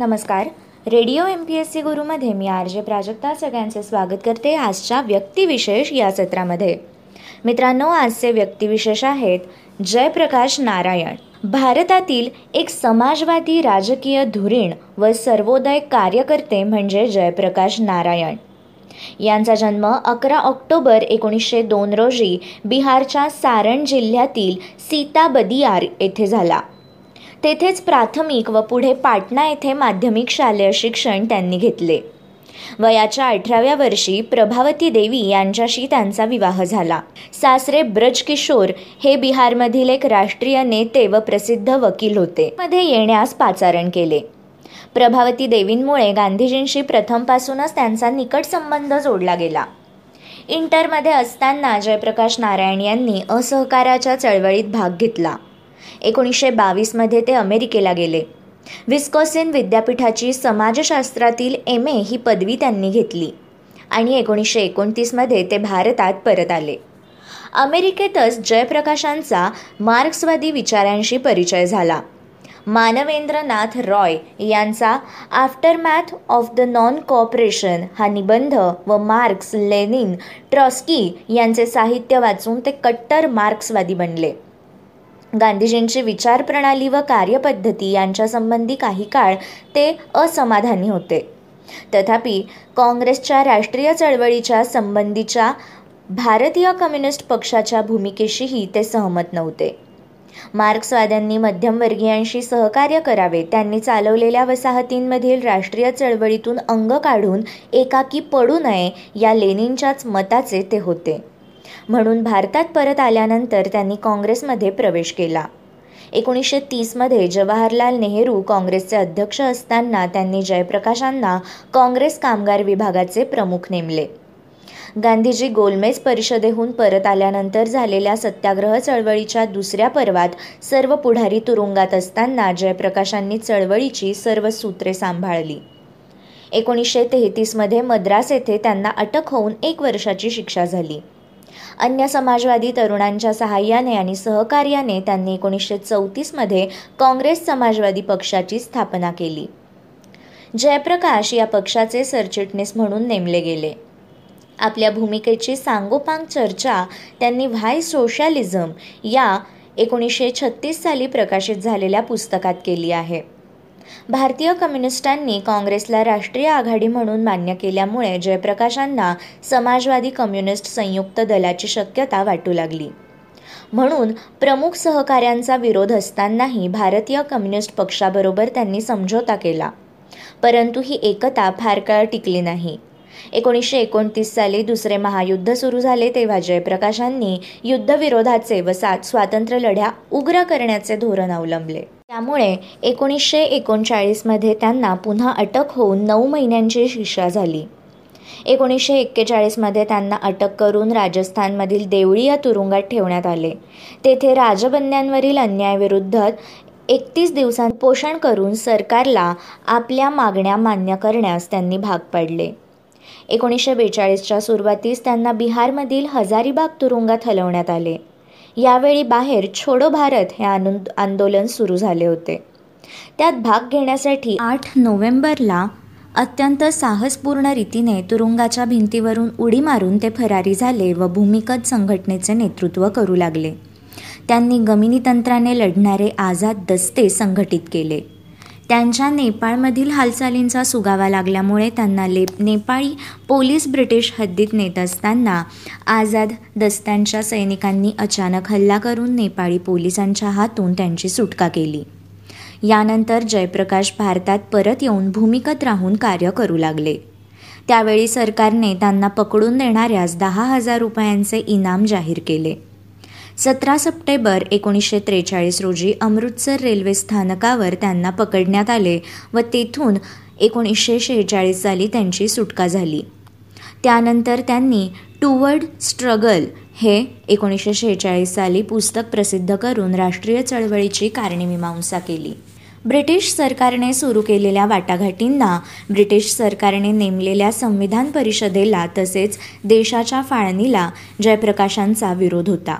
नमस्कार. Radio M P S C गुरुमध्ये मी R J Prajakta सगळ्यांचे स्वागत करते आजच्या व्यक्तिविशेष या सत्रामध्ये. मित्रांनो आजचे व्यक्तिविशेष आहेत जयप्रकाश नारायण. भारतातील एक समाजवादी राजकीय धुरीण व सर्वोदय कार्यकर्ते म्हणजे जयप्रकाश नारायण. यांचा जन्म अकरा ऑक्टोबर एकोणीसशे दोन रोजी बिहारच्या सारण जिल्ह्यातील सीताबदियार येथे झाला. तेथेच प्राथमिक व पुढे पाटणा येथे माध्यमिक शालेय शिक्षण त्यांनी घेतले. वयाच्या अठराव्या वर्षी प्रभावती देवी यांच्याशी त्यांचा विवाह झाला. सासरे ब्रजकिशोर हे बिहारमधील एक राष्ट्रीय नेते व प्रसिद्ध वकील होते. मध्ये येण्यास पाचारण केले. प्रभावती देवींमुळे गांधीजींशी प्रथमपासूनच त्यांचा निकट संबंध जोडला गेला. इंटरमध्ये असताना जयप्रकाश नारायण यांनी असहकाराच्या चळवळीत भाग घेतला. एकोणीसशे बावीसमध्ये ते अमेरिकेला गेले. विस्कॉसिन विद्यापीठाची समाजशास्त्रातील एम ए ही पदवी त्यांनी घेतली आणि एकोणीसशे एकोणतीसमध्ये ते भारतात परत आले. अमेरिकेतच जयप्रकाशांचा मार्क्सवादी विचारांशी परिचय झाला. मानवेंद्रनाथ रॉय यांचा aftermath of the non cooperation हा निबंध व मार्क्स लेनिन ट्रॉस्की यांचे साहित्य वाचून ते कट्टर मार्क्सवादी बनले. गांधीजींची विचारप्रणाली व कार्यपद्धती यांच्यासंबंधी काही काळ ते असमाधानी होते. तथापि काँग्रेसच्या राष्ट्रीय चळवळीच्या संबंधीच्या भारतीय कम्युनिस्ट पक्षाच्या भूमिकेशीही ते सहमत नव्हते. मार्क्सवाद्यांनी मध्यमवर्गीयांशी सहकार्य करावे त्यांनी चालवलेल्या वसाहतींमधील राष्ट्रीय चळवळीतून अंग काढून एकाकी पडू नये या लेनिनच्याच मताचे ते होते. म्हणून भारतात परत आल्यानंतर त्यांनी काँग्रेसमध्ये प्रवेश केला. एकोणीसशे तीसमध्ये जवाहरलाल नेहरू काँग्रेसचे अध्यक्ष असताना त्यांनी जयप्रकाशांना काँग्रेस कामगार विभागाचे प्रमुख नेमले. गांधीजी गोलमेज परिषदेहून परत आल्यानंतर झालेल्या सत्याग्रह चळवळीच्या दुसऱ्या पर्वात सर्व पुढारी तुरुंगात असताना जयप्रकाशांनी चळवळीची सर्व सूत्रे सांभाळली. एकोणीसशे तेहतीसमध्ये मद्रास येथे त्यांना अटक होऊन एक वर्षाची शिक्षा झाली. अन्य समाजवादी तरुणांच्या सहाय्याने आणि सहकार्याने त्यांनी एकोणीसशे चौतीसमध्ये काँग्रेस समाजवादी पक्षाची स्थापना केली. जयप्रकाश या पक्षाचे सरचिटणीस म्हणून नेमले गेले. आपल्या भूमिकेची सांगोपांग चर्चा त्यांनी व्हाय सोशॅलिझम या एकोणीसशे छत्तीस साली प्रकाशित झालेल्या पुस्तकात केली आहे. भारतीय कम्युनिस्टांनी काँग्रेसला राष्ट्रीय आघाडी म्हणून मान्य केल्यामुळे जयप्रकाशांना समाजवादी कम्युनिस्ट संयुक्त दलाची शक्यता वाटू लागली. म्हणून प्रमुख सहकाऱ्यांचा विरोध असतानाही भारतीय कम्युनिस्ट पक्षाबरोबर त्यांनी समझोता केला. परंतु ही एकता फार काळ टिकली नाही. एकोणीसशे एकोणतीस साली दुसरे महायुद्ध सुरू झाले तेव्हा जयप्रकाशांनी युद्धविरोधाचे व सा स्वातंत्र्य लढ्या उग्र करण्याचे धोरण अवलंबले. त्यामुळे एकोणीसशे एकोणचाळीसमध्ये त्यांना पुन्हा अटक होऊन नऊ महिन्यांची शिक्षा झाली. एकोणीसशे एक्केचाळीसमध्ये त्यांना अटक करून राजस्थानमधील देवळी या तुरुंगात ठेवण्यात आले. तेथे राजबंद्यांवरील अन्यायाविरुद्ध एकतीस दिवसांत पोषण करून सरकारला आपल्या मागण्या मान्य करण्यास त्यांनी भाग पाडले. एकोणीसशे बेचाळीसच्या सुरुवातीस त्यांना बिहारमधील हजारीबाग तुरुंगात हलवण्यात आले. यावेळी बाहेर छोडो भारत हे आनंद आंदोलन सुरू झाले होते. त्यात भाग घेण्यासाठी आठ नोव्हेंबरला अत्यंत साहसपूर्ण रीतीने तुरुंगाच्या भिंतीवरून उडी मारून ते फरारी झाले व भूमिगत संघटनेचे नेतृत्व करू लागले. त्यांनी गमिनी तंत्राने लढणारे आझाद दस्ते संघटित केले. त्यांच्या नेपाळमधील हालचालींचा सुगावा लागल्यामुळे त्यांना ले नेपाळी पोलीस ब्रिटिश हद्दीत नेत असताना आझाद दस्त्यांच्या सैनिकांनी अचानक हल्ला करून नेपाळी पोलिसांच्या हातून त्यांची सुटका केली. यानंतर जयप्रकाश भारतात परत येऊन भूमिकत राहून कार्य करू लागले. त्यावेळी सरकारने त्यांना पकडून देणाऱ्यास दहा हजार रुपयांचे इनाम जाहीर केले. सतरा सप्टेंबर एकोणीसशे त्रेचाळीस रोजी अमृतसर रेल्वे स्थानकावर त्यांना पकडण्यात आले व तेथून एकोणीसशे शेहेचाळीस साली त्यांची सुटका झाली. त्यानंतर त्यांनी टुवर्ड स्ट्रगल हे एकोणीसशे शेहेचाळीस साली पुस्तक प्रसिद्ध करून राष्ट्रीय चळवळीची कारणीमीमांसा केली. ब्रिटिश सरकारने सुरू केलेल्या वाटाघाटींना ब्रिटिश सरकारने नेमलेल्या संविधान परिषदेला तसेच देशाच्या फाळणीला जयप्रकाशांचा विरोध होता.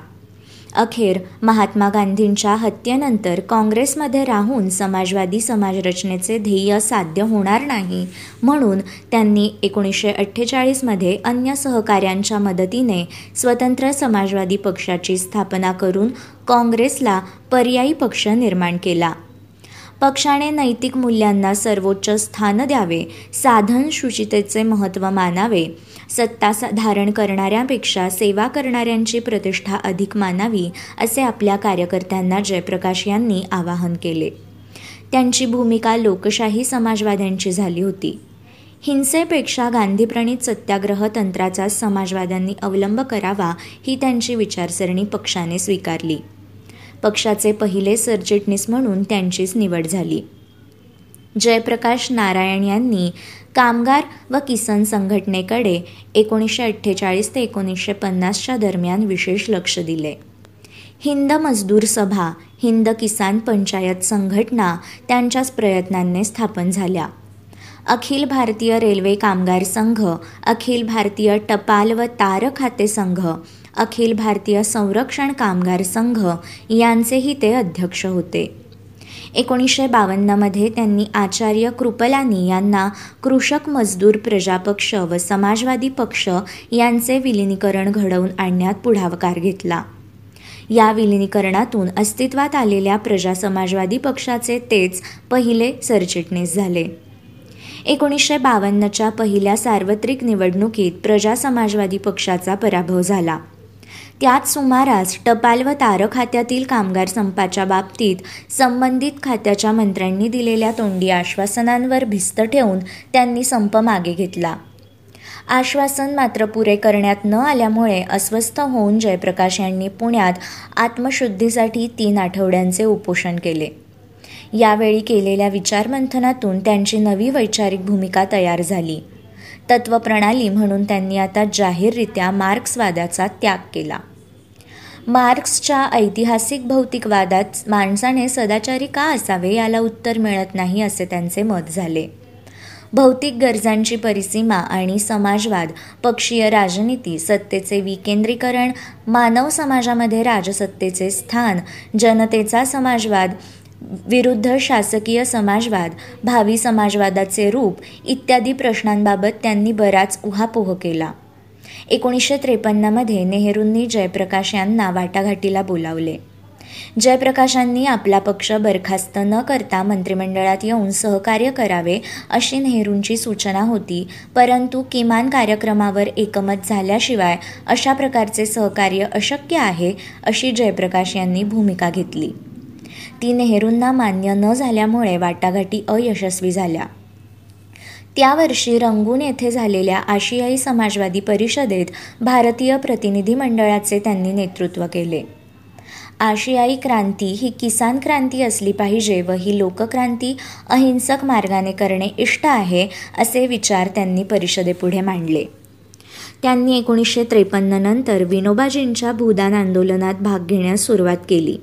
अखेर महात्मा गांधींच्या हत्येनंतर काँग्रेसमध्ये राहून समाजवादी समाजरचनेचे ध्येय साध्य होणार नाही म्हणून त्यांनी एकोणीसशे अठ्ठेचाळीसमध्ये अन्य सहकाऱ्यांच्या मदतीने स्वतंत्र समाजवादी पक्षाची स्थापना करून काँग्रेसला पर्यायी पक्ष निर्माण केला. पक्षाने नैतिक मूल्यांना सर्वोच्च स्थान द्यावे साधन शुचितेचे महत्त्व मानावे. सत्ता धारण करणाऱ्यांपेक्षा सेवा करणाऱ्यांची प्रतिष्ठा अधिक मानावी असे आपल्या कार्यकर्त्यांना जयप्रकाश यांनी आवाहन केले. त्यांची भूमिका लोकशाही समाजवाद्यांची झाली होती. हिंसेपेक्षा गांधीप्रणित सत्याग्रह तंत्राचा समाजवाद्यांनी अवलंब करावा ही त्यांची विचारसरणी पक्षाने स्वीकारली. पक्षाचे पहिले सरचिटणीस म्हणून त्यांचीच निवड झाली. जयप्रकाश नारायण यांनी कामगार व किसन संघटनेकडे एकोणीसशे अठ्ठेचाळीस ते एकोणीसशे पन्नासच्या दरम्यान विशेष लक्ष दिले. हिंद मजदूर सभा हिंद किसान पंचायत संघटना त्यांच्याच प्रयत्नांनी स्थापन झाल्या. अखिल भारतीय रेल्वे कामगार संघ अखिल भारतीय टपाल व तार खाते संघ अखिल भारतीय संरक्षण कामगार संघ यांचेही ते अध्यक्ष होते. एकोणीसशे बावन्नमध्ये त्यांनी आचार्य कृपलानी यांना कृषक मजदूर प्रजापक्ष व समाजवादी पक्ष यांचे विलिनीकरण घडवून आणण्यात पुढाकार घेतला. या विलिनीकरणातून अस्तित्वात आलेल्या प्रजा समाजवादी पक्षाचे तेच पहिले सरचिटणीस झाले. एकोणीसशे बावन्नच्या पहिल्या सार्वत्रिक निवडणुकीत प्रजा समाजवादी पक्षाचा पराभव झाला. त्याच सुमारास टपाल व तार खात्यातील कामगार संपाच्या बाबतीत संबंधित खात्याच्या मंत्र्यांनी दिलेल्या तोंडी आश्वासनांवर भिस्त ठेवून त्यांनी संप मागे घेतला. आश्वासन मात्र पुरे करण्यात न आल्यामुळे अस्वस्थ होऊन जयप्रकाश यांनी पुण्यात आत्मशुद्धीसाठी तीन आठवड्यांचे उपोषण केले. यावेळी केलेल्या विचारमंथनातून त्यांची नवी वैचारिक भूमिका तयार झाली. तत्वप्रणाली म्हणून त्यांनी आता जाहीररित्या मार्क्सवादाचा त्याग केला. मार्क्सच्या ऐतिहासिक भौतिकवादात माणसाने सदाचारी का असावे याला उत्तर मिळत नाही असे त्यांचे मत झाले. भौतिक गरजांची परिसीमा आणि समाजवाद पक्षीय राजनीती सत्तेचे विकेंद्रीकरण मानव समाजामध्ये राजसत्तेचे स्थान जनतेचा समाजवाद विरुद्ध शासकीय समाजवाद भावी समाजवादाचे रूप इत्यादी प्रश्नांबाबत त्यांनी बराच उहापोह केला. एकोणीसशे त्रेपन्नमध्ये नेहरूंनी जयप्रकाश यांना वाटाघाटीला बोलावले. जयप्रकाशांनी आपला पक्ष बरखास्त न करता मंत्रिमंडळात येऊन सहकार्य करावे अशी नेहरूंची सूचना होती परंतु किमान कार्यक्रमावर एकमत झाल्याशिवाय अशा प्रकारचे सहकार्य अशक्य आहे अशी जयप्रकाश यांनी भूमिका घेतली. ती नेहरूंना मान्य न झाल्यामुळे वाटाघाटी अयशस्वी झाल्या. त्या वर्षी रंगून येथे झालेल्या आशियाई समाजवादी परिषदेत भारतीय प्रतिनिधी मंडळाचे त्यांनी नेतृत्व केले. आशियाई क्रांती ही किसान क्रांती असली पाहिजे व ही लोकक्रांती अहिंसक मार्गाने करणे इष्ट आहे असे विचार त्यांनी परिषदेपुढे मांडले. त्यांनी एकोणीसशे त्रेपन्न नंतर विनोबाजींच्या भूदान आंदोलनात भाग घेण्यास सुरुवात केली.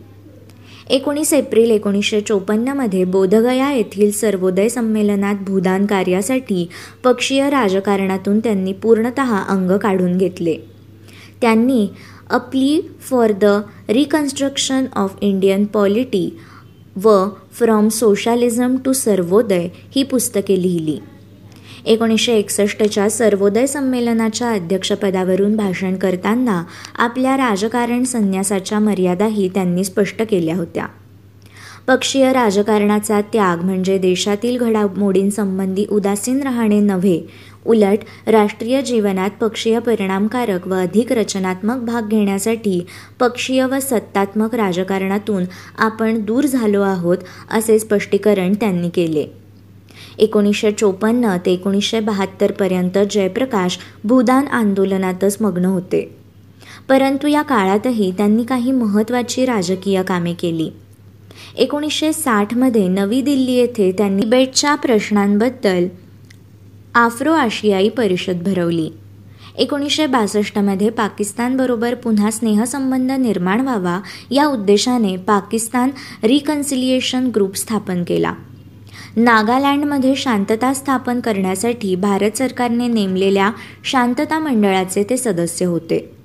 एकोणीस एप्रिल एकोणीसशे चोपन्नमध्ये बोधगया येथील सर्वोदय संमेलनात भूदान कार्यासाठी पक्षीय राजकारणातून त्यांनी पूर्णत अंग काढून घेतले. त्यांनी appeal for the reconstruction of Indian polity व फ्रॉम सोशालिझम टू सर्वोदय ही पुस्तके लिहिली. एकोणीसशे एकसष्टच्या सर्वोदय संमेलनाच्या अध्यक्षपदावरून भाषण करताना आपल्या राजकारण संन्यासाच्या मर्यादाही त्यांनी स्पष्ट केल्या होत्या. पक्षीय राजकारणाचा त्याग म्हणजे देशातील घडामोडींसंबंधी उदासीन राहणे नव्हे उलट राष्ट्रीय जीवनात पक्षीय परिणामकारक व अधिक रचनात्मक भाग घेण्यासाठी पक्षीय व सत्तात्मक राजकारणातून आपण दूर झालो आहोत असे स्पष्टीकरण त्यांनी केले. एकोणीसशे चोपन्न ते एकोणीसशे बहात्तरपर्यंत जयप्रकाश भूदान आंदोलनातच मग्न होते. परंतु या काळातही त्यांनी काही महत्त्वाची राजकीय कामे केली. एकोणीसशे साठमध्ये नवी दिल्ली येथे त्यांनी बेटच्या प्रश्नांबद्दल आफ्रो आशियाई परिषद भरवली. एकोणीसशे बासष्टमध्ये पाकिस्तानबरोबर पुन्हा स्नेहसंबंध निर्माण व्हावा या उद्देशाने पाकिस्तान रिकन्सिलिएशन ग्रुप स्थापन केला. नागालँडमध्ये शांतता स्थापन करण्यासाठी भारत सरकारने नेमलेल्या शांतता मंडळाचे ते सदस्य होते.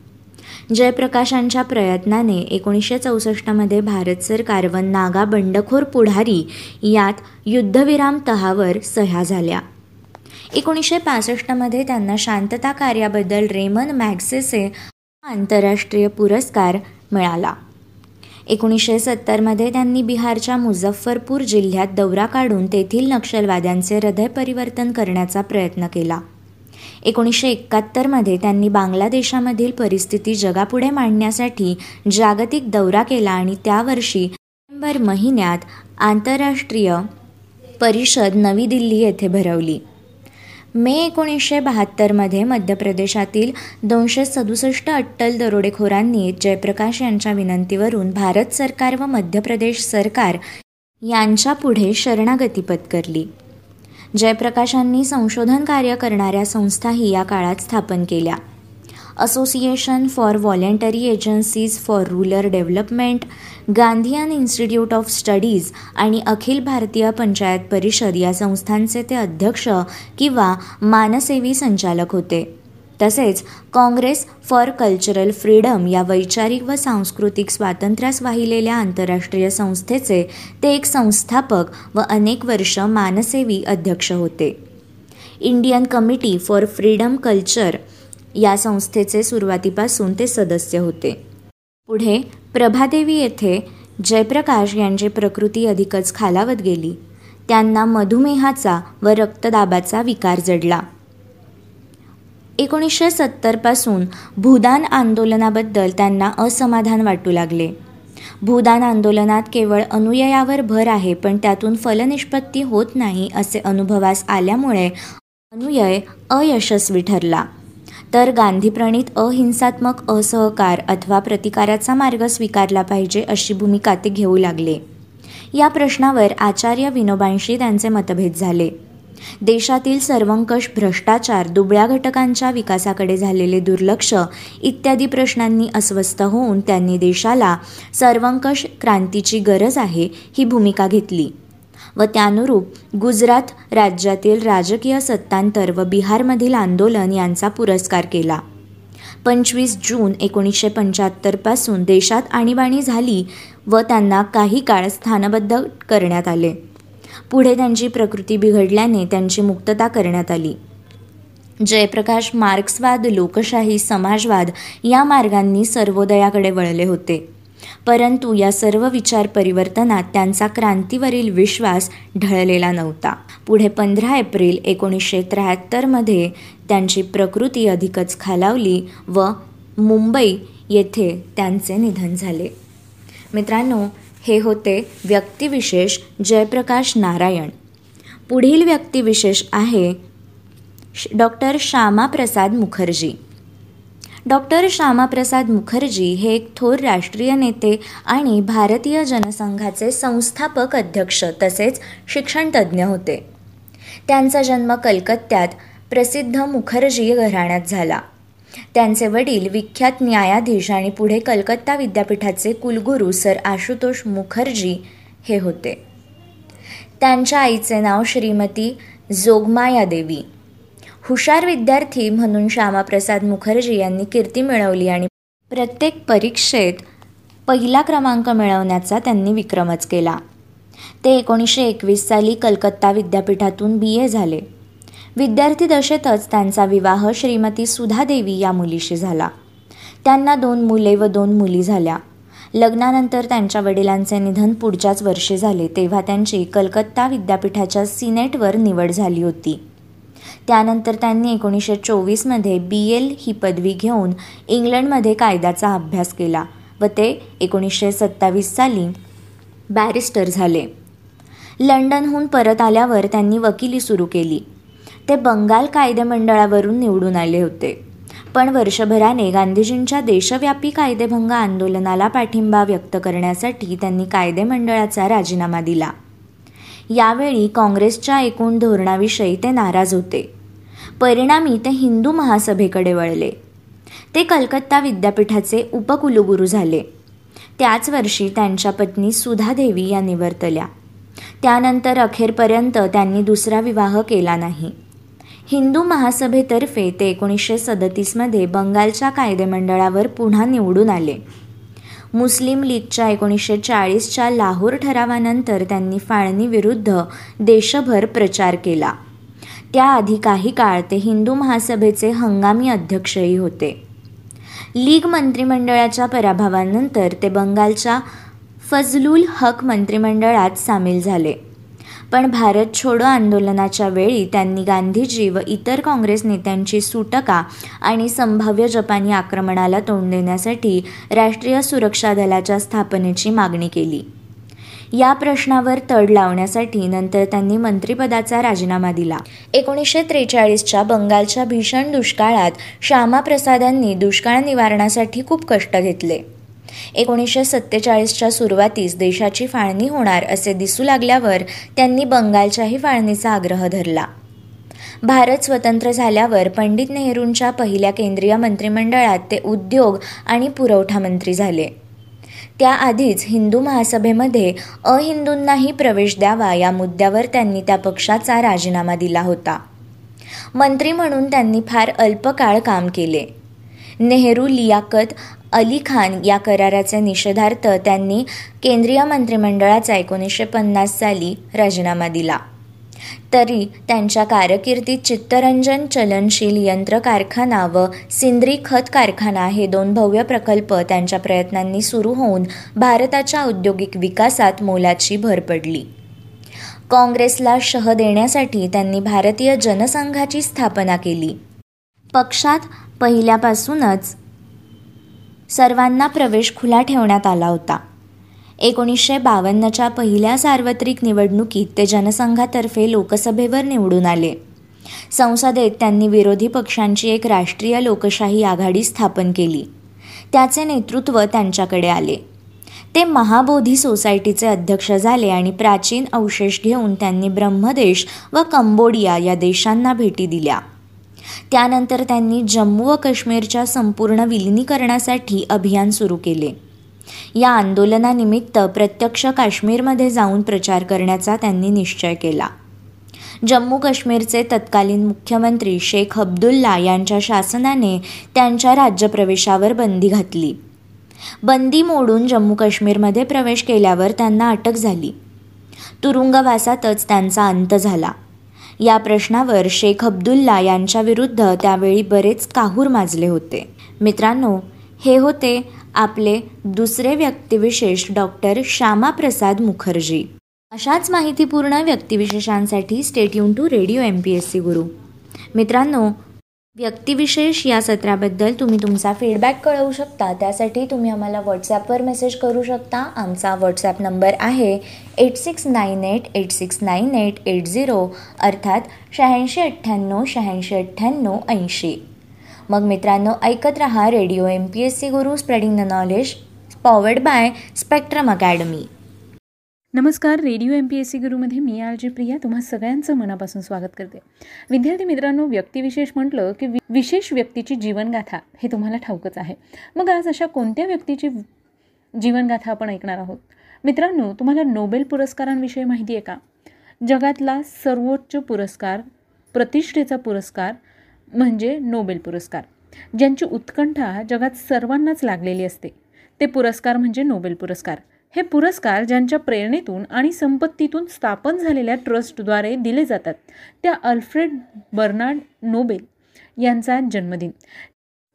जयप्रकाशांच्या प्रयत्नाने एकोणीसशे चौसष्टमध्ये भारत सरकार व नागा बंडखोर पुढारी यात युद्धविराम तहावर सह्या झाल्या. एकोणीसशे पासष्टमध्ये त्यांना शांतता कार्याबद्दल रेमन मॅग्सेसे आंतरराष्ट्रीय पुरस्कार मिळाला. एकोणीसशे सत्तरमध्ये त्यांनी बिहारच्या मुझफ्फरपूर जिल्ह्यात दौरा काढून तेथील नक्षलवाद्यांचे हृदय परिवर्तन करण्याचा प्रयत्न केला. एकोणीसशे एकाहत्तरमध्ये त्यांनी बांगलादेशामधील परिस्थिती जगापुढे मांडण्यासाठी जागतिक दौरा केला आणि त्या वर्षी नोव्हेंबर महिन्यात आंतरराष्ट्रीय परिषद नवी दिल्ली येथे भरवली. मे एकोणीसशे बहात्तरमध्ये मध्य प्रदेशातील दोनशे सदुसष्ट अट्टल दरोडेखोरांनी जयप्रकाश यांच्या विनंतीवरून भारत सरकार व मध्य प्रदेश सरकार यांच्यापुढे शरणागती पत्करली. जयप्रकाशांनी संशोधन कार्य करणाऱ्या संस्थाही या काळात स्थापन केल्या. Association for voluntary agencies for rural development Gandhian institute of studies आणि अखिल भारतीय पंचायत परिषद या संस्थांचे ते अध्यक्ष किंवा मानसेवी संचालक होते. तसेच काँग्रेस फॉर कल्चरल फ्रीडम या वैचारिक व सांस्कृतिक स्वातंत्र्यास वाहिलेल्या आंतरराष्ट्रीय संस्थेचे ते एक संस्थापक व अनेक वर्ष मानसेवी अध्यक्ष होते. Indian committee for freedom culture या संस्थेचे सुरुवातीपासून ते सदस्य होते. पुढे प्रभादेवी येथे जयप्रकाश यांची प्रकृती अधिकच खालावत गेली. त्यांना मधुमेहाचा व रक्तदाबाचा विकार जडला. एकोणीसशे सत्तरपासून भूदान आंदोलनाबद्दल त्यांना असमाधान वाटू लागले. भूदान आंदोलनात केवळ अनुयायावर भर आहे पण त्यातून फलनिष्पत्ती होत नाही असे अनुभवास आल्यामुळे अनुयय अयशस्वी ठरला. तर गांधीप्रणित अहिंसात्मक असहकार अथवा प्रतिकाराचा मार्ग स्वीकारला पाहिजे अशी भूमिका ते घेऊ लागले. या प्रश्नावर आचार्य विनोबांशी त्यांचे मतभेद झाले. देशातील सर्वंकष भ्रष्टाचार दुबळ्या घटकांच्या विकासाकडे झालेले दुर्लक्ष इत्यादी प्रश्नांनी अस्वस्थ होऊन त्यांनी देशाला सर्वंकष क्रांतीची गरज आहे ही भूमिका घेतली. व त्यानुरूप गुजरात राज्यातील राजकीय सत्तांतर व बिहारमधील आंदोलन यांचा पुरस्कार केला. पंचवीस जून एकोणीसशे पंच्याहत्तरपासून देशात आणीबाणी झाली व त्यांना काही काळ स्थानबद्ध करण्यात आले. पुढे त्यांची प्रकृती बिघडल्याने त्यांची मुक्तता करण्यात आली. जयप्रकाश मार्क्सवाद लोकशाही समाजवाद या मार्गांनी सर्वोदयाकडे वळले होते. परंतु या सर्व विचार परिवर्तनात त्यांचा क्रांतीवरील विश्वास ढळलेला नव्हता. पुढे पंधरा एप्रिल एकोणीसशे त्र्याहत्तरमध्ये त्यांची प्रकृती अधिकच खालावली व मुंबई येथे त्यांचे निधन झाले. मित्रांनो हे होते व्यक्तिविशेष जयप्रकाश नारायण. पुढील व्यक्तिविशेष आहे डॉक्टर श्यामाप्रसाद मुखर्जी. डॉक्टर श्यामाप्रसाद मुखर्जी हे एक थोर राष्ट्रीय नेते आणि भारतीय जनसंघाचे संस्थापक अध्यक्ष तसेच शिक्षणतज्ज्ञ होते. त्यांचा जन्म कलकत्त्यात प्रसिद्ध मुखर्जी घराण्यात झाला. त्यांचे वडील विख्यात न्यायाधीश आणि पुढे कलकत्ता विद्यापीठाचे कुलगुरू सर आशुतोष मुखर्जी हे होते. त्यांच्या आईचे नाव श्रीमती जोगमाया देवी. हुशार विद्यार्थी म्हणून श्यामाप्रसाद मुखर्जी यांनी कीर्ती मिळवली आणि प्रत्येक परीक्षेत पहिला क्रमांक मिळवण्याचा त्यांनी विक्रमच केला. ते एकोणीसशे एकवीस साली कलकत्ता विद्यापीठातून बी. ए. झाले. विद्यार्थी दशेतच त्यांचा विवाह श्रीमती सुधा देवी या मुलीशी झाला. त्यांना दोन मुले व दोन मुली झाल्या. लग्नानंतर त्यांच्या वडिलांचे निधन पुढच्याच वर्षी झाले तेव्हा त्यांची कलकत्ता विद्यापीठाच्या सिनेटवर निवड झाली होती. त्यानंतर त्यांनी एकोणीसशे चोवीसमध्ये बी एल ही पदवी घेऊन इंग्लंडमध्ये कायद्याचा अभ्यास केला व ते एकोणीसशे सत्तावीस साली बॅरिस्टर झाले. लंडनहून परत आल्यावर त्यांनी वकिली सुरू केली. ते बंगाल कायदेमंडळावरून निवडून आले होते. पण वर्षभराने गांधीजींच्या देशव्यापी कायदेभंग आंदोलनाला पाठिंबा व्यक्त करण्यासाठी त्यांनी कायदेमंडळाचा राजीनामा दिला. यावेळी काँग्रेसच्या एकूण धोरणाविषयी ते नाराज होते. परिणामी ते हिंदू महासभेकडे वळले. ते कलकत्ता विद्यापीठाचे उपकुलगुरू झाले. त्याच वर्षी त्यांच्या पत्नी सुधा देवी या निवर्तल्या. त्यानंतर अखेरपर्यंत त्यांनी दुसरा विवाह केला नाही. हिंदू महासभेतर्फे ते एकोणीसशे सदतीसमध्ये बंगालच्या कायदेमंडळावर पुन्हा निवडून आले. मुस्लिम लीगच्या एकोणीसशे चाळीसच्या लाहोर ठरावानंतर त्यांनी फाळणीविरुद्ध देशभर प्रचार केला. त्याआधी काही काळ ते हिंदू महासभेचे हंगामी अध्यक्षही होते. लीग मंत्रिमंडळाच्या पराभवानंतर ते बंगालच्या फजलुल हक मंत्रिमंडळात सामील झाले. पण भारत छोडो आंदोलनाच्या वेळी त्यांनी गांधीजी व इतर काँग्रेस नेत्यांची सुटका आणि संभाव्य जपानी आक्रमणाला तोंड देण्यासाठी राष्ट्रीय सुरक्षा दलाच्या स्थापनेची मागणी केली. या प्रश्नावर तड लावण्यासाठी नंतर त्यांनी मंत्रिपदाचा राजीनामा दिला. एकोणीसशे त्रेचाळीसच्या बंगालच्या भीषण दुष्काळात श्यामाप्रसादांनी दुष्काळ निवारणासाठी खूप कष्ट घेतले. एकोणीसशे सत्तेचाळीसच्या सुरुवातीस देशाची फाळणी होणार असे दिसू लागल्यावर त्यांनी बंगालच्याही फाळणीचा आग्रह धरला. भारत स्वतंत्र झाल्यावर पंडित नेहरूंच्या पहिल्या केंद्रीय मंत्रिमंडळात ते उद्योग आणि पुरवठा मंत्री झाले. त्याआधीच हिंदू महासभेमध्ये अहिंदूंनाही प्रवेश द्यावा या मुद्द्यावर त्यांनी त्या पक्षाचा राजीनामा दिला होता. मंत्री म्हणून त्यांनी फार अल्पकाळ काम केले. नेहरू लियाकत अली खान या कराराच्या निषेधार्थ त्यांनी केंद्रीय मंत्रिमंडळाचा एकोणीसशे पन्नास साली राजीनामा दिला. तरी त्यांच्या कारकिर्दीत चित्तरंजन चलनशील यंत्र कारखाना व सिंद्री खत कारखाना हे दोन भव्य प्रकल्प त्यांच्या प्रयत्नांनी सुरू होऊन भारताच्या औद्योगिक विकासात मोलाची भर पडली. काँग्रेसला शह देण्यासाठी त्यांनी भारतीय जनसंघाची स्थापना केली. पक्षात पहिल्यापासूनच सर्वांना प्रवेश खुला ठेवण्यात आला होता. एकोणीसशे बावन्नच्या पहिल्या सार्वत्रिक निवडणुकीत ते जनसंघातर्फे लोकसभेवर निवडून आले. संसदेत त्यांनी विरोधी पक्षांची एक राष्ट्रीय लोकशाही आघाडी स्थापन केली. त्याचे नेतृत्व त्यांच्याकडे आले. ते महाबोधी सोसायटीचे अध्यक्ष झाले आणि प्राचीन अवशेष घेऊन त्यांनी ब्रह्मदेश व कंबोडिया या देशांना भेटी दिल्या. त्यानंतर त्यांनी जम्मू व काश्मीरच्या संपूर्ण विलिनीकरणासाठी अभियान सुरू केले. या आंदोलनानिमित्त प्रत्यक्ष काश्मीरमध्ये जाऊन प्रचार करण्याचा त्यांनी निश्चय केला. जम्मू काश्मीरचे तत्कालीन मुख्यमंत्री शेख अब्दुल्ला यांच्या शासनाने त्यांच्या राज्यप्रवेशावर बंदी घातली. बंदी मोडून जम्मू काश्मीरमध्ये प्रवेश केल्यावर त्यांना अटक झाली. तुरुंगवासातच त्यांचा अंत झाला. या प्रश्नावर शेख अब्दुल्ला यांच्याविरुद्ध त्यावेळी बरेच काहूर माजले होते. मित्रांनो हे होते आपले दुसरे व्यक्तिविशेष डॉक्टर श्यामाप्रसाद मुखर्जी. अशाच माहितीपूर्ण व्यक्तिविशेषांसाठी stay tuned to radio M P S C Guru. मित्रांनो व्यक्तिविशेष या सत्राबद्दल तुम्ही तुमचा फीडबॅक कळवू शकता. त्यासाठी तुम्ही आम्हाला व्हॉट्सॲपवर मेसेज करू शकता. आमचा व्हॉट्सॲप नंबर आहे eight six nine eight eight six nine eight eight zero अर्थात शहाऐंशी अठ्ठ्याण्णव शहाऐंशी अठ्ठ्याण्णव ऐंशी. मग मित्रांनो ऐकत रहा radio M P S C Guru spreading the knowledge powered by Spectrum academy नमस्कार radio M P S C गुरुमध्ये मी आर जी प्रिया. तुम्हा सगळ्यांचं मनापासून स्वागत करते. विद्यार्थी मित्रांनो व्यक्तिविशेष म्हटलं की वि विशेष व्यक्तीची जीवनगाथा हे तुम्हाला ठाऊकच आहे. मग आज अशा कोणत्या व्यक्तीची जीवनगाथा आपण ऐकणार आहोत? मित्रांनो तुम्हाला नोबेल पुरस्कारांविषयी माहिती आहे का? जगातला सर्वोच्च पुरस्कार प्रतिष्ठेचा पुरस्कार म्हणजे नोबेल पुरस्कार. ज्यांची उत्कंठा जगात सर्वांनाच लागलेली असते. ते पुरस्कार म्हणजे नोबेल पुरस्कार. हे पुरस्कार ज्यांच्या प्रेरणेतून आणि संपत्तीतून स्थापन झालेल्या ट्रस्टद्वारे दिले जातात त्या अल्फ्रेड बर्नार्ड नोबेल यांचा जन्मदिन.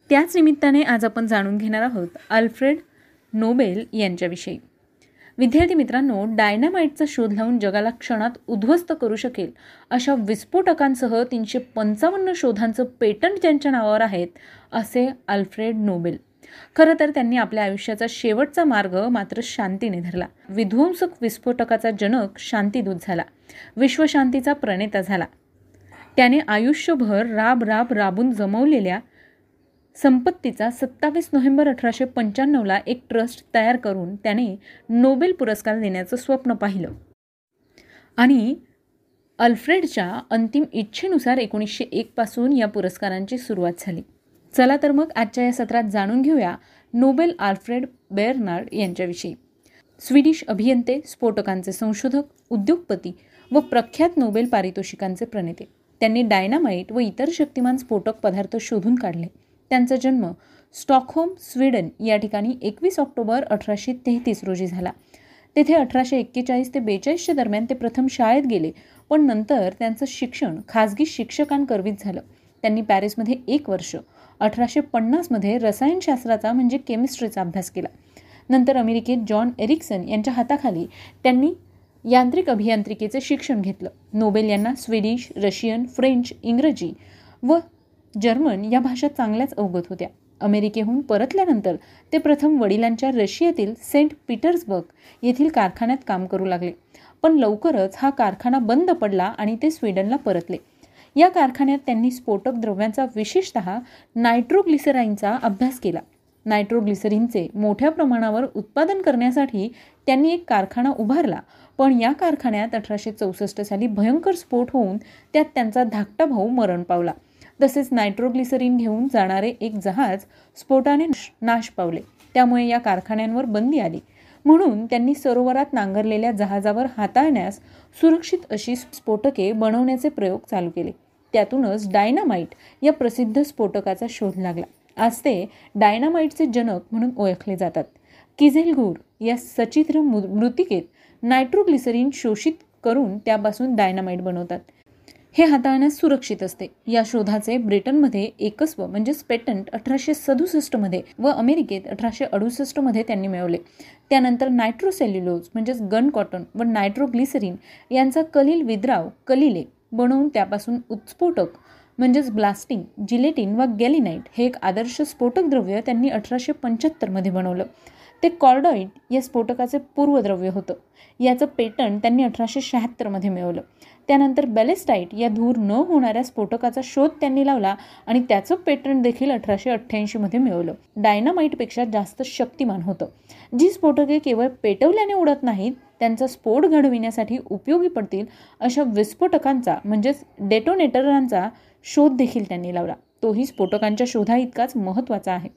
त्याच निमित्ताने आज आपण जाणून घेणार आहोत अल्फ्रेड नोबेल यांच्याविषयी. विद्यार्थी मित्रांनो डायनामाइटचा शोध लावून जगाला क्षणात उद्ध्वस्त करू शकेल अशा विस्फोटकांसह तीनशे पंचावन्न शोधांचं पेटंट ज्यांच्या नावावर आहेत असे अल्फ्रेड नोबेल. खरं तर त्यांनी आपल्या आयुष्याचा शेवटचा मार्ग मात्र शांतीने धरला. विध्वंसक विस्फोटकाचा जनक शांतीदूत झाला. विश्वशांतीचा प्रणेता झाला. त्याने आयुष्यभर राब राब राबून जमवलेल्या संपत्तीचा सत्तावीस नोव्हेंबर अठराशे पंच्याण्णवला एक ट्रस्ट तयार करून त्याने नोबेल पुरस्कार देण्याचं स्वप्न पाहिलं. आणि अल्फ्रेडच्या अंतिम इच्छेनुसार एकोणीसशे एकपासून या पुरस्कारांची सुरुवात झाली. चला तर मग आजच्या या सत्रात जाणून घेऊया नोबेल आल्फ्रेड बेर्नार्ड यांच्याविषयी. स्वीडिश अभियंते स्फोटकांचे संशोधक उद्योगपती व प्रख्यात नोबेल पारितोषिकांचे प्रणेते. त्यांनी डायनामाईट व इतर शक्तिमान स्फोटक पदार्थ शोधून काढले. त्यांचा जन्म स्टॉकहोम स्वीडन या ठिकाणी एकवीस ऑक्टोबर अठराशे तेहतीस रोजी झाला. तेथे अठराशे एक्केचाळीस ते बेचाळीसच्या दरम्यान ते प्रथम शाळेत गेले पण नंतर त्यांचं शिक्षण खाजगी शिक्षकांकरवीत झालं. त्यांनी पॅरिसमध्ये एक वर्ष अठराशे पन्नासमध्ये रसायनशास्त्राचा म्हणजे केमिस्ट्रीचा अभ्यास केला. नंतर अमेरिकेत जॉन एरिक्सन यांच्या हाताखाली त्यांनी यांत्रिक अभियांत्रिकेचे शिक्षण घेतलं. नोबेल यांना स्वीडिश रशियन फ्रेंच इंग्रजी व जर्मन या भाषा चांगल्याच अवगत होत्या. अमेरिकेहून परतल्यानंतर ते प्रथम वडिलांच्या रशियातील सेंट पीटर्सबर्ग येथील कारखान्यात काम करू लागले. पण लवकरच हा कारखाना बंद पडला आणि ते स्वीडनला परतले. या कारखान्यात त्यांनी स्फोटक द्रव्यांचा विशेषतः नायट्रोग्लिसराईनचा अभ्यास केला. नायट्रोग्लिसरीनचे मोठ्या प्रमाणावर उत्पादन करण्यासाठी त्यांनी एक कारखाना उभारला. पण या कारखान्यात अठराशे चौसष्ट साली भयंकर स्फोट होऊन त्यात त्यांचा धाकटा भाऊ मरण पावला. तसेच नायट्रोग्लिसरीन घेऊन जाणारे एक जहाज स्फोटाने नाश पावले. त्यामुळे या कारखान्यांवर बंदी आली. म्हणून त्यांनी सरोवरात नांगरलेल्या जहाजावर हाताळण्यास सुरक्षित अशी स्फोटके बनवण्याचे प्रयोग चालू केले. त्यातूनच डायनामाइट या प्रसिद्ध स्फोटकाचा शोध लागला. आज ते डायनामाइटचे जनक म्हणून ओळखले जातात. किझेलगूर या सचित्र मृतिकेत नायट्रोग्लिसरीन शोषित करून त्यापासून डायनामाइट बनवतात. हे हाताळण्यास सुरक्षित असते. या शोधाचे ब्रिटनमध्ये एकस्व म्हणजेच पेटंट अठराशे सदुसष्टमध्ये व अमेरिकेत अठराशे अडुसष्टमध्ये त्यांनी मिळवले. त्यानंतर नायट्रोसेल्युलोज म्हणजेच गन कॉटन व नायट्रोग्लिसरीन यांचा कलील विद्राव कलिले बनवून त्यापासून उत्स्फोटक म्हणजेच ब्लास्टिंग जिलेटिन व गॅलिनाईट हे एक आदर्श स्फोटक द्रव्य त्यांनी अठराशे पंच्याहत्तरमध्ये बनवलं. ते कॉर्डॉईट या स्फोटकाचे पूर्वद्रव्य होतं. याचं पेटंट त्यांनी अठराशे शहात्तरमध्ये मिळवलं. त्यानंतर बॅलेस्टाईट या धूर न होणाऱ्या स्फोटकाचा शोध त्यांनी लावला आणि त्याचं पेटंट देखील अठराशे अठ्ठ्याऐंशीमध्ये मिळवलं. डायनामाईटपेक्षा जास्त शक्तिमान होतं. जी स्फोटके केवळ पेटवल्याने उडत नाहीत त्यांचा स्फोट घडविण्यासाठी उपयोगी पडतील अशा विस्फोटकांचा म्हणजेच डेटोनेटरांचा शोध देखील त्यांनी लावला. तोही स्फोटकांच्या शोधा इतकाच महत्त्वाचा आहे.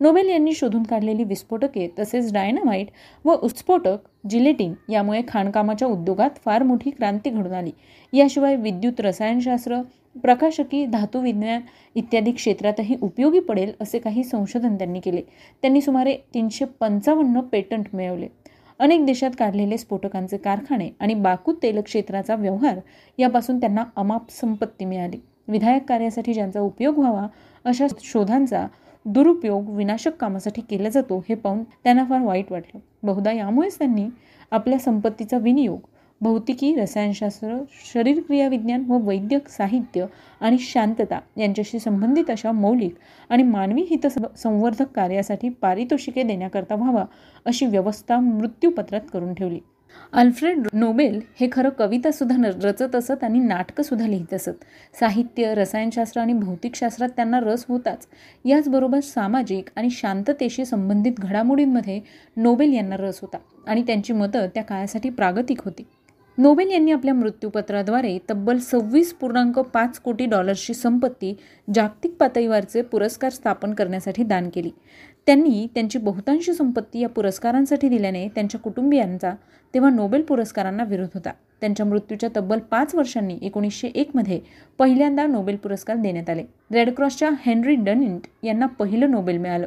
नोबेल यांनी शोधून काढलेली विस्फोटके तसेच डायनामाईट व उत्स्फोटक जिलेटिन यामुळे खाणकामाच्या उद्योगात फार मोठी क्रांती घडून आली. याशिवाय विद्युत रसायनशास्त्र प्रकाशकी धातुविज्ञान इत्यादी क्षेत्रातही उपयोगी पडेल असे काही संशोधन त्यांनी केले. त्यांनी सुमारे तीनशे पंचावन्न पेटंट मिळवले. अनेक देशात काढलेले स्फोटकांचे कारखाने आणि बाकू तेल क्षेत्राचा व्यवहार यापासून त्यांना अमाप संपत्ती मिळाली. विधायक कार्यासाठी ज्यांचा उपयोग व्हावा अशा शोधांचा दुरुपयोग विनाशक कामासाठी केला जातो हे पाहून त्यांना फार वाईट वाटलं. बहुधा यामुळेच त्यांनी आपल्या संपत्तीचा विनियोग भौतिकी रसायनशास्त्र शरीरक्रियाविज्ञान व वैद्यक साहित्य आणि शांतता यांच्याशी संबंधित अशा मौलिक आणि मानवी हित संवर्धक कार्यासाठी पारितोषिके देण्याकरता व्हावा अशी व्यवस्था मृत्यूपत्रात करून ठेवली. अल्फ्रेड नोबेल हे खरं कवितासुद्धा न रचत असत आणि नाटकंसुद्धा लिहित असत. साहित्य रसायनशास्त्र आणि भौतिकशास्त्रात त्यांना रस होताच. याचबरोबर सामाजिक आणि शांततेशी संबंधित घडामोडींमध्ये नोबेल यांना रस होता आणि त्यांची मतं त्या काळासाठी प्रागतिक होती. नोबेल यांनी आपल्या मृत्यूपत्राद्वारे तब्बल सव्वीस पूर्णांक पाच कोटी डॉलर्सची संपत्ती जागतिक पातळीवरचे पुरस्कार स्थापन करण्यासाठी दान केली. त्यांनी त्यांची बहुतांश संपत्ती या पुरस्कारांसाठी दिल्याने त्यांच्या कुटुंबियांचा तेव्हा नोबेल पुरस्कारांना विरोध होता. त्यांच्या मृत्यूच्या तब्बल पाच वर्षांनी एकोणीसशे एकमध्ये पहिल्यांदा नोबेल पुरस्कार देण्यात आले. रेडक्रॉसच्या हेनरी डनिंट यांना पहिलं नोबेल मिळालं.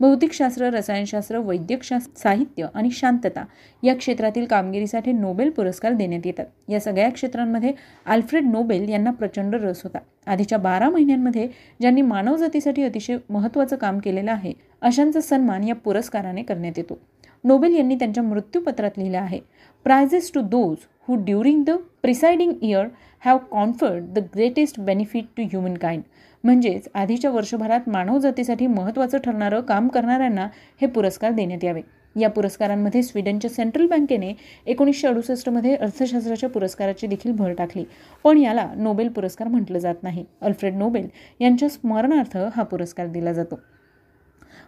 भौतिकशास्त्र रसायनशास्त्र वैद्यकशास्त्र साहित्य आणि शांतता या क्षेत्रातील कामगिरीसाठी नोबेल पुरस्कार देण्यात येतात. या सगळ्या क्षेत्रांमध्ये आल्फ्रेड नोबेल यांना प्रचंड रस होता. आधीच्या बारा महिन्यांमध्ये ज्यांनी मानवजातीसाठी अतिशय महत्त्वाचं काम केलेलं आहे अशांचा सन्मान या पुरस्काराने करण्यात येतो. नोबेल यांनी त्यांच्या मृत्यूपत्रात लिहिलं आहे prizes to those who during the preceding year have conferred the greatest benefit to humankind म्हणजेच आधीच्या वर्षभरात मानवजातीसाठी महत्त्वाचं ठरणारं काम करणाऱ्यांना हे पुरस्कार देण्यात यावे. या पुरस्कारांमध्ये स्वीडनच्या सेंट्रल बँकेने एकोणीसशे अडुसष्टमध्ये अर्थशास्त्राच्या पुरस्काराची देखील भर टाकली. पण याला नोबेल पुरस्कार म्हटलं जात नाही. अल्फ्रेड नोबेल यांच्या स्मरणार्थ हा पुरस्कार दिला जातो.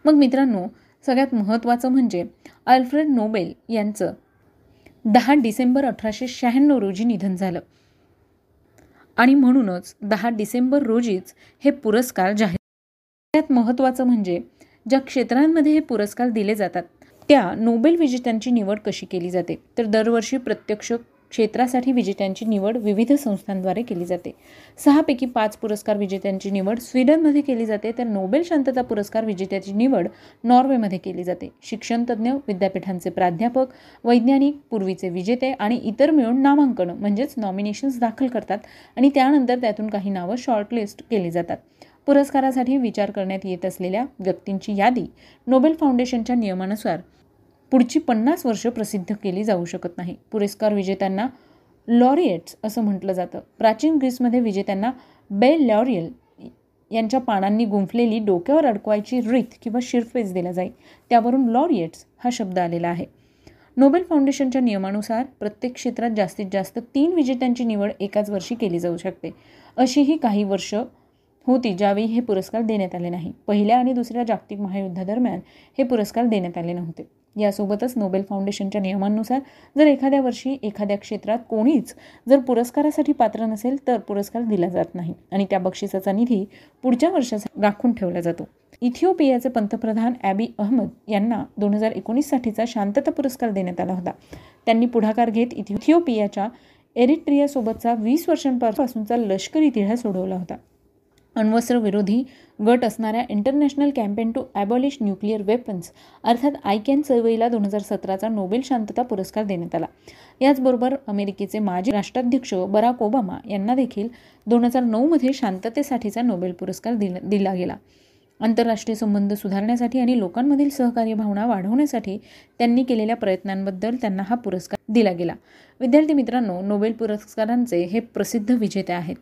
मग मित्रांनो सगळ्यात महत्त्वाचं म्हणजे अल्फ्रेड नोबेल यांचं दहा डिसेंबर अठराशे शहाण्णव रोजी निधन झालं. आणि म्हणूनच दहा डिसेंबर रोजीच हे पुरस्कार जाहीर सगळ्यात महत्त्वाचं म्हणजे ज्या क्षेत्रांमध्ये हे पुरस्कार दिले जातात त्या नोबेल विजेत्यांची निवड कशी केली जाते? तर दरवर्षी प्रत्यक्ष क्षेत्रासाठी विजेत्यांची निवड विविध संस्थांद्वारे केली जाते. सहापैकी पाच पुरस्कार विजेत्यांची निवड स्वीडनमध्ये केली जाते तर नोबेल शांतता पुरस्कार विजेत्याची निवड नॉर्वेमध्ये केली जाते. शिक्षणतज्ज्ञ विद्यापीठांचे प्राध्यापक वैज्ञानिक पूर्वीचे विजेते आणि इतर मिळून नामांकन म्हणजेच नॉमिनेशन्स दाखल करतात आणि त्यानंतर त्यातून काही नावं शॉर्टलिस्ट केली जातात. पुरस्कारासाठी विचार करण्यात येत असलेल्या व्यक्तींची यादी नोबेल फाउंडेशनच्या नियमानुसार पुढची पन्नास वर्ष प्रसिद्ध केली जाऊ शकत नाही. पुरस्कार विजेत्यांना लॉरिएट्स असं म्हटलं जातं. प्राचीन ग्रीसमध्ये विजेत्यांना बेल लॉरियल यांच्या पानांनी गुंफलेली डोक्यावर अडकवायची रीत किंवा शिरफेस दिला जाईल त्यावरून लॉरिएट्स हा शब्द आलेला आहे. नोबेल फाउंडेशनच्या नियमानुसार प्रत्येक क्षेत्रात जास्तीत जास्त तीन विजेत्यांची निवड एकाच वर्षी केली जाऊ शकते. अशीही काही वर्ष होती ज्यावेळी हे पुरस्कार देण्यात आले नाही. पहिल्या आणि दुसऱ्या जागतिक महायुद्धादरम्यान हे पुरस्कार देण्यात आले नव्हते. यासोबतच नोबेल फाउंडेशनच्या नियमांनुसार जर एखाद्या वर्षी एखाद्या क्षेत्रात कोणीच जर पुरस्कारासाठी पात्र नसेल तर पुरस्कार दिला जात नाही. आणि त्या बक्षिसाचा निधी पुढच्या वर्षासाठी राखून ठेवला जातो. इथिओपियाचे पंतप्रधान ॲबी अहमद यांना दोन हजार एकोणीससाठीचा शांतता पुरस्कार देण्यात आला होता. त्यांनी पुढाकार घेत इथिओपियाच्या एरिट्रियासोबतचा वीस वर्षांपासूनचा लष्करी तिढा सोडवला होता. अण्वस्त्र विरोधी गट असणाऱ्या international campaign to abolish nuclear weapons अर्थात आयकॅन चळवळीला दोन हजार सतराचा नोबेल शांतता पुरस्कार देण्यात आला. याचबरोबर अमेरिकेचे माजी राष्ट्राध्यक्ष बराक ओबामा यांना देखील दोन हजार नऊमध्ये शांततेसाठीचा नोबेल पुरस्कार दिला दिला गेला. आंतरराष्ट्रीय संबंध सुधारण्यासाठी आणि लोकांमधील सहकार्य भावना वाढवण्यासाठी त्यांनी केलेल्या प्रयत्नांबद्दल त्यांना हा पुरस्कार दिला गेला. विद्यार्थी मित्रांनो नोबेल पुरस्कारांचे हे प्रसिद्ध विजेते आहेत.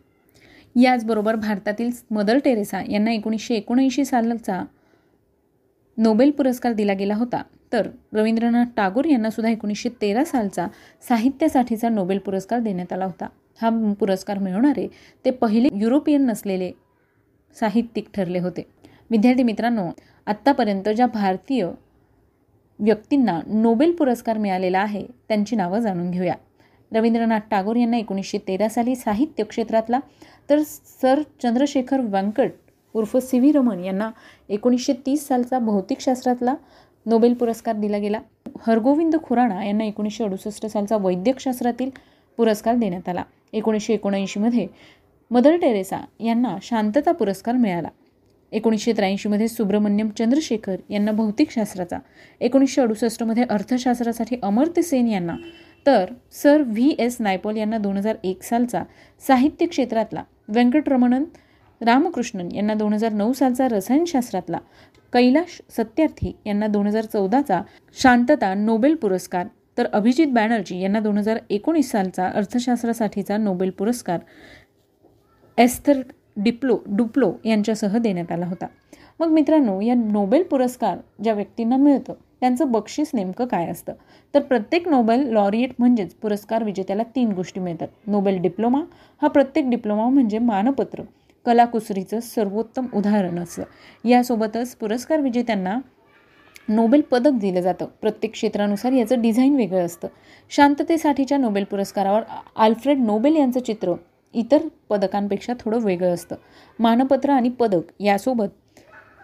याचबरोबर भारतातील मदर टेरेसा यांना एकोणीसशे एकोणऐंशी सालचा नोबेल पुरस्कार दिला गेला होता. तर रवींद्रनाथ टागोर यांनासुद्धा एकोणीसशे तेरा सालचा साहित्यासाठीचा नोबेल पुरस्कार देण्यात आला होता. हा पुरस्कार मिळवणारे ते पहिले युरोपियन नसलेले साहित्यिक ठरले होते. विद्यार्थी मित्रांनो आत्तापर्यंत ज्या भारतीय व्यक्तींना नोबेल पुरस्कार मिळालेला आहे त्यांची नावं जाणून घेऊया. रवींद्रनाथ टागोर यांना एकोणीसशे तेरा साली साहित्य क्षेत्रातला तर सर चंद्रशेखर व्यंकट उर्फ सी व्ही रमन यांना एकोणीसशे तीस सालचा भौतिकशास्त्रातला नोबेल पुरस्कार दिला गेला. हरगोविंद खुराणा यांना एकोणीसशे अडुसष्ट सालचा वैद्यकशास्त्रातील पुरस्कार देण्यात आला. एकोणीसशे एकोणऐंशीमध्ये मदर टेरेसा यांना शांतता पुरस्कार मिळाला. एकोणीसशे त्र्याऐंशीमध्ये सुब्रमण्यम चंद्रशेखर यांना भौतिकशास्त्राचा एकोणीसशे अडुसष्टमध्ये अर्थशास्त्रासाठी अमर्त्य सेन यांना. तर सर व्ही एस नायपॉल यांना दोन हजार एक सालचा साहित्य क्षेत्रातला व्यंकटरमणन रामकृष्णन यांना दोन हजार नऊ सालचा रसायनशास्त्रातला कैलाश सत्यार्थी यांना दोन हजार चौदाचा शांतता नोबेल पुरस्कार तर अभिजित बॅनर्जी यांना दोन हजार एकोणीस सालचा अर्थशास्त्रासाठीचा नोबेल पुरस्कार एस्थर डिप्लो डुप्लो यांच्यासह देण्यात आला होता. मग मित्रांनो या नोबेल पुरस्कार ज्या व्यक्तींना मिळतं त्यांचं बक्षीस नेमकं काय असतं? तर प्रत्येक नोबेल लॉरिएट म्हणजेच पुरस्कार विजेत्याला तीन गोष्टी मिळतात. नोबेल डिप्लोमा हा प्रत्येक डिप्लोमा म्हणजे मानपत्र. कलाकुसरीचं सर्वोत्तम उदाहरण असं. यासोबतच पुरस्कार विजेत्यांना नोबेल पदक दिलं जातं. प्रत्येक क्षेत्रानुसार याचं डिझाईन वेगळं असतं. शांततेसाठीच्या नोबेल पुरस्कारावर आल्फ्रेड नोबेल यांचं चित्र इतर पदकांपेक्षा थोडं वेगळं असतं. मानपत्र आणि पदक यासोबत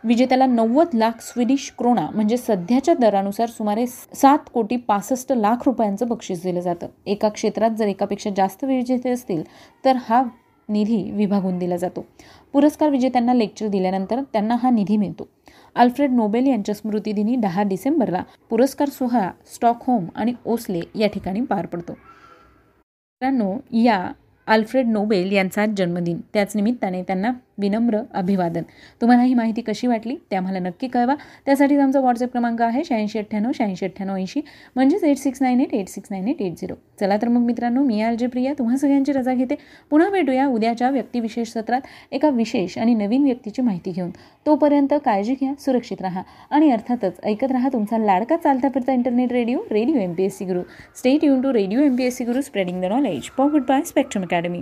विजेत्याला नव्वद लाख स्वीडिश क्रोणा म्हणजे सध्याच्या दरानुसार सुमारे सात कोटी पासष्ट लाख रुपयांचं बक्षीस दिलं जातं. एका क्षेत्रात जर एकापेक्षा जास्त विजेते असतील तर हा निधी विभागून दिला जातो. पुरस्कार विजेत्यांना लेक्चर दिल्यानंतर त्यांना हा निधी मिळतो. अल्फ्रेड नोबेल यांच्या स्मृतिदिनी दहा डिसेंबरला पुरस्कार सोहळा स्टॉकहोम आणि ओसले या ठिकाणी पार पडतो. मित्रांनो या अल्फ्रेड नोबेल यांचा जन्मदिन. त्याच निमित्ताने त्यांना विनम्र अभिवादन. तुम्हाला ही माहिती कशी वाटली ते आम्हाला नक्की कळवा. त्यासाठी आमचा व्हॉट्सअप क्रमांक आहे शहाऐंशी अठ्ठ्याण्णव शहाऐंशी अठ्ठ्याण्णव ऐंशी. म्हणजेच eight six nine eight eight six nine eight eight zero चला तर मग मित्रांनो मी आलजे प्रिया. तुम्हा सगळ्यांची रजा घेते. पुन्हा भेटूया उद्याच्या व्यक्तिविशेष सत्रात एका विशेष आणि नवीन व्यक्तीची माहिती घेऊन. तोपर्यंत काळजी घ्या सुरक्षित राहा आणि अर्थातच ऐकत राहा तुमचा लाडका चालता फिरता internet radio radio M P S C Guru stay युन to radio M P S C Guru spreading the knowledge powered by Spectrum academy